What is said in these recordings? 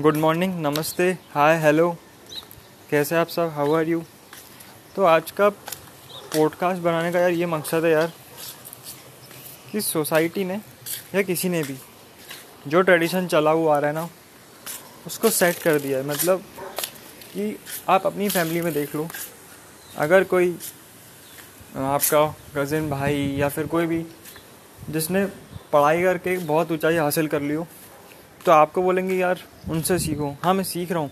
Good morning, नमस्ते, हाय, hello, कैसे आप सब? हाउ आर यू तो आज का पॉडकास्ट बनाने का यार ये मकसद है यार कि सोसाइटी ने या किसी ने भी जो ट्रेडिशन चला हुआ आ रहा है ना, उसको सेट कर दिया है। मतलब कि आप अपनी फैमिली में देख लो, अगर कोई आपका कज़िन भाई या फिर कोई भी जिसने पढ़ाई करके बहुत ऊंचाई हासिल कर ली हो तो आपको बोलेंगे, यार, उनसे सीखो। हाँ मैं सीख रहा हूँ,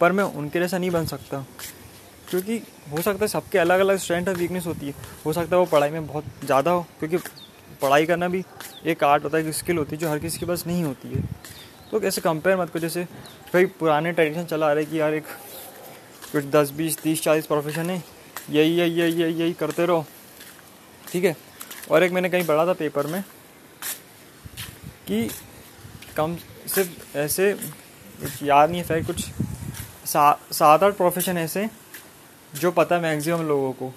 पर मैं उनके जैसा नहीं बन सकता। क्योंकि हो सकता है सबके अलग अलग स्ट्रेंथ और वीकनेस होती है। हो सकता है वो पढ़ाई में बहुत ज़्यादा हो, क्योंकि पढ़ाई करना भी एक आर्ट होता है, एक स्किल होती है, जो हर किसी के पास नहीं होती है। तो कैसे कंपेयर मत करो, जैसे भाई पुराने ट्रेडिशन चला आ रहे कि, यार, एक कुछ दस, बीस, तीस, चालीस प्रोफेशन है। यही यही यही यही यही करते रहो। ठीक है? और एक मैंने कहीं पढ़ा था पेपर में कि कम सिर्फ़ ऐसे, कुछ याद नहीं है कुछ सात आठ प्रोफेशन ऐसे जो पता है मैक्सिमम लोगों को।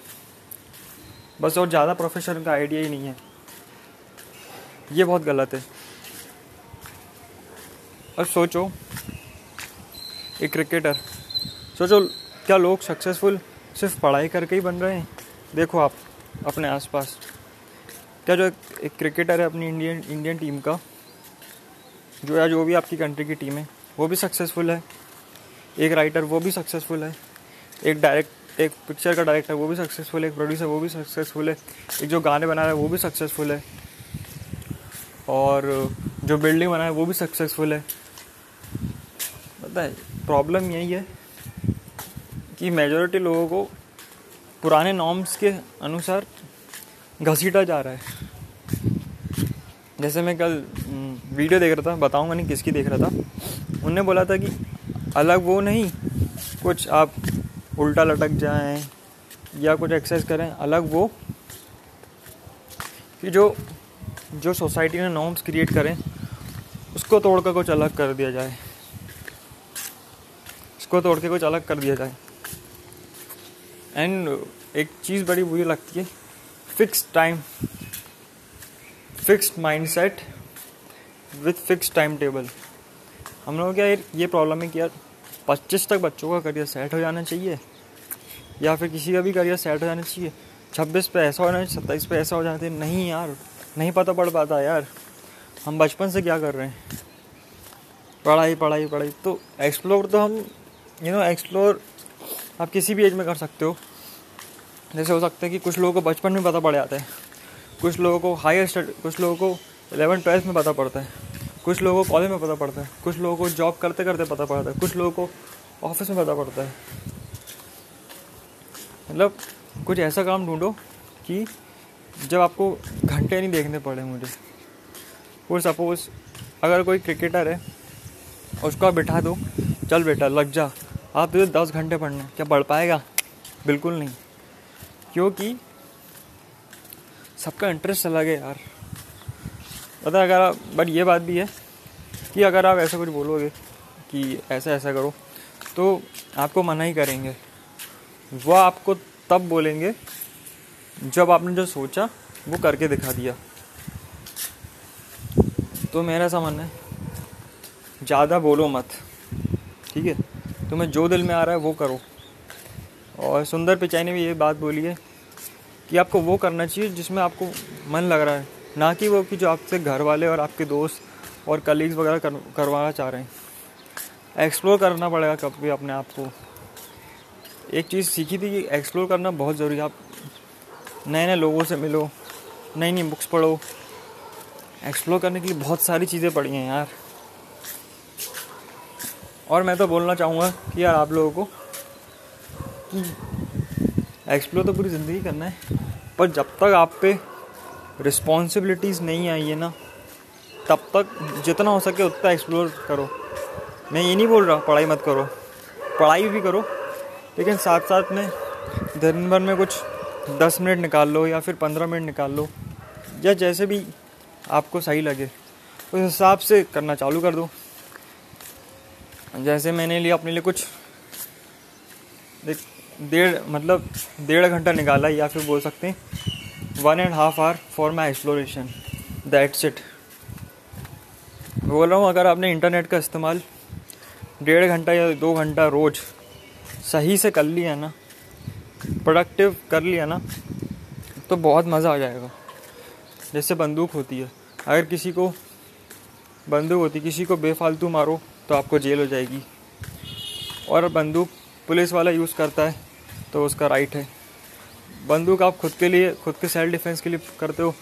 बस और ज़्यादा प्रोफेशन का आइडिया ही नहीं है। ये बहुत गलत है। अब सोचो, एक क्रिकेटर सोचो क्या लोग सक्सेसफुल सिर्फ़ पढ़ाई करके ही बन रहे हैं? देखो आप, अपने आसपास। क्या जो एक क्रिकेटर है अपनी इंडियन इंडियन टीम का जो या जो भी आपकी कंट्री की टीम है, वो भी सक्सेसफुल है। एक राइटर वो भी सक्सेसफुल है। एक डायरेक्ट एक पिक्चर का डायरेक्टर वो भी सक्सेसफुल है। एक प्रोड्यूसर वो भी सक्सेसफुल है। एक जो गाने बना रहा है, वो भी सक्सेसफुल है। और जो बिल्डिंग बना है, वो भी सक्सेसफुल है। पता है प्रॉब्लम यही है कि मेजोरिटी लोगों को पुराने नॉर्म्स के अनुसार घसीटा जा रहा है। जैसे मैं कल वीडियो देख रहा था, बताऊँगा नहीं किसकी देख रहा था। उनने बोला था कि अलग वो नहीं, कुछ आप उल्टा लटक जाएँ या कुछ एक्सरसाइज करें, अलग वो कि जो जो सोसाइटी ने नॉर्म्स क्रिएट करें, उसको तोड़ कर कुछ अलग कर दिया जाए। उसको तोड़ के कुछ अलग कर दिया जाए। एंड एक चीज़ बड़ी बुरी लगती है, fix time. Fixed mindset with fix time table हम लोगों क्या ये प्रॉब्लम है कि यार पच्चीस तक बच्चों का करियर सेट हो जाना चाहिए, या फिर किसी का भी करियर सेट हो जाना चाहिए। छब्बीस पे ऐसा होना चाहिए, सत्ताईस पे ऐसा हो जाते नहीं यार, नहीं पता पड़ पाता यार। हम बचपन से क्या कर रहे हैं? पढ़ाई पढ़ाई पढ़ाई। तो एक्सप्लोर तो हम यू नो एक्सप्लोर आप किसी भी एज में कर सकते हो। जैसे हो सकता है कि कुछ लोगों को बचपन में पता पड़ जाता है। कुछ लोगों को हायर स्टडी कुछ लोगों को एलेवन ट्वेल्थ में पता पड़ता है। कुछ लोगों को कॉलेज में पता पड़ता है। कुछ लोगों को जॉब करते करते पता पड़ता है। कुछ लोगों को ऑफ़िस में पता पड़ता है। मतलब कुछ ऐसा काम ढूंढो कि जब आपको घंटे नहीं देखने पड़े मुझे। वो सपोज़ अगर कोई क्रिकेटर है, उसको आप बिठा दो। चल बेटा, लग जा। आप तुझे दस घंटे पढ़ने क्या पढ़ पाएगा? बिल्कुल नहीं। क्योंकि सबका इंटरेस्ट अलग है यार। पता अगर आप बट ये बात भी है कि अगर आप ऐसा कुछ बोलोगे कि ऐसा ऐसा करो तो आपको मना ही करेंगे। वह आपको तब बोलेंगे जब आपने जो सोचा, वो करके दिखा दिया। तो मेरा ऐसा मानना है, ज़्यादा बोलो मत, ठीक है? तुम्हें जो दिल में आ रहा है, वो करो। और सुंदर पिचाई ने भी ये बात बोली है कि आपको वो करना चाहिए जिसमें आपको मन लग रहा है। ना कि वो कि जो आपसे घर वाले और आपके दोस्त और कलीग्स वगैरह कर, करवाना चाह रहे हैं। एक्सप्लोर करना पड़ेगा कभी अपने आप को। एक चीज़ सीखी थी कि एक्सप्लोर करना बहुत ज़रूरी है। आप नए नए लोगों से मिलो नई नई बुक्स पढ़ो। एक्सप्लोर करने के लिए बहुत सारी चीज़ें पढ़ी हैं यार। और मैं तो बोलना चाहूँगा कि यार आप लोगों को कि एक्सप्लोर तो पूरी ज़िंदगी करना है। पर जब तक आप पे रिस्पॉन्सिबिलिटीज़ नहीं आई है ना, तब तक जितना हो सके उतना एक्सप्लोर करो। मैं ये नहीं बोल रहा, पढ़ाई मत करो। पढ़ाई भी करो, लेकिन साथ साथ में दिन भर में कुछ दस मिनट निकाल लो या फिर पंद्रह मिनट निकाल लो, या जैसे भी आपको सही लगे, उस हिसाब से करना चालू कर दो। जैसे मैंने लिया, अपने लिए कुछ डेढ़ मतलब डेढ़ घंटा निकाला या फिर बोल सकते हैं one and half hour for my exploration that's it बोल रहा हूँ, अगर आपने इंटरनेट का इस्तेमाल डेढ़ घंटा या दो घंटा रोज सही से कर लिया ना प्रोडक्टिव कर लिया ना तो बहुत मज़ा आ जाएगा। जैसे बंदूक होती है। अगर किसी को, बंदूक होती, किसी को बेफालतू मारो तो आपको जेल हो जाएगी। और बंदूक पुलिस वाला यूज़ करता है। तो उसका राइट है। बंदूक आप खुद के लिए खुद के सेल्फ डिफेंस के लिए करते हो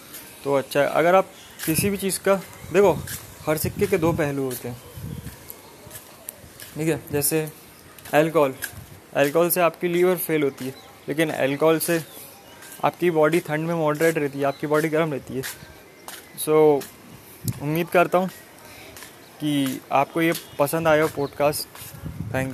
तो अच्छा है। अगर आप किसी भी चीज़ का देखो हर सिक्के के दो पहलू होते हैं। ठीक है जैसे अल्कोहल अल्कोहल से आपकी लीवर फेल होती है लेकिन अल्कोहल से आपकी बॉडी ठंड में मॉडरेट रहती है आपकी बॉडी गर्म रहती है। सो so, उम्मीद करता हूँ कि आपको ये पसंद आया हो पॉडकास्ट थैंक यू